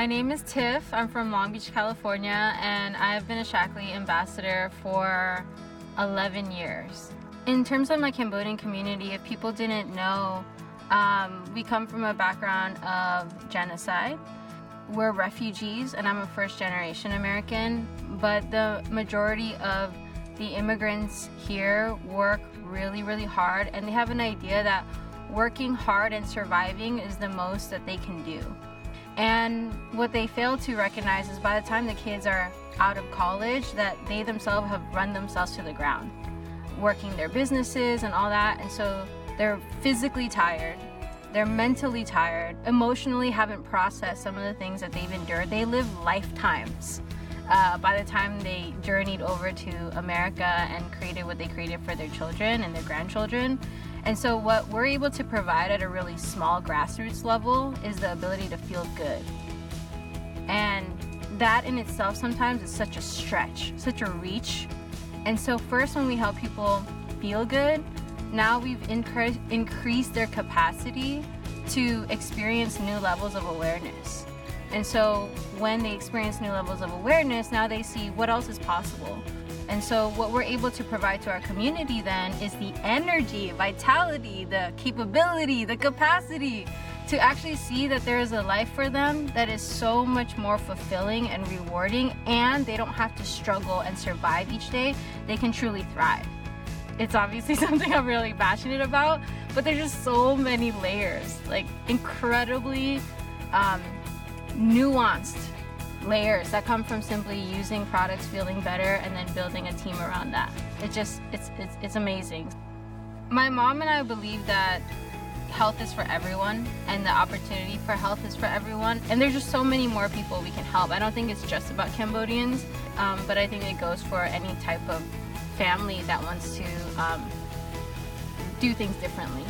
My name is Tiff. I'm from Long Beach, California, and I've been a Shaklee ambassador for 11 years. In terms of my Cambodian community, if people didn't know, um, we come from a background of genocide. We're refugees, and I'm a first generation American, but the majority of the immigrants here work really, really hard, and they have an idea that working hard and surviving is the most that they can do. And what they fail to recognize is by the time the kids are out of college, that they themselves have run themselves to the ground, working their businesses and all that. And so they're physically tired, they're mentally tired, emotionally haven't processed some of the things that they've endured. They live lifetimes. Uh, by the time they journeyed over to America and created what they created for their children and their grandchildren. And so, what we're able to provide at a really small grassroots level is the ability to feel good. And that in itself sometimes is such a stretch, such a reach. And so, first, when we help people feel good, now we've incre- increased their capacity to experience new levels of awareness. And so, when they experience new levels of awareness, now they see what else is possible and so, what we're able to provide to our community then is the energy, vitality, the capability, the capacity to actually see that there is a life for them that is so much more fulfilling and rewarding, and they don't have to struggle and survive each day. They can truly thrive. It's obviously something I'm really passionate about, but there's just so many layers, like incredibly um, nuanced layers that come from simply using products, feeling better, and then building a team around that. It just, it's, it's, it's amazing. My mom and I believe that health is for everyone and the opportunity for health is for everyone. And there's just so many more people we can help. I don't think it's just about Cambodians, um, but I think it goes for any type of family that wants to um, do things differently.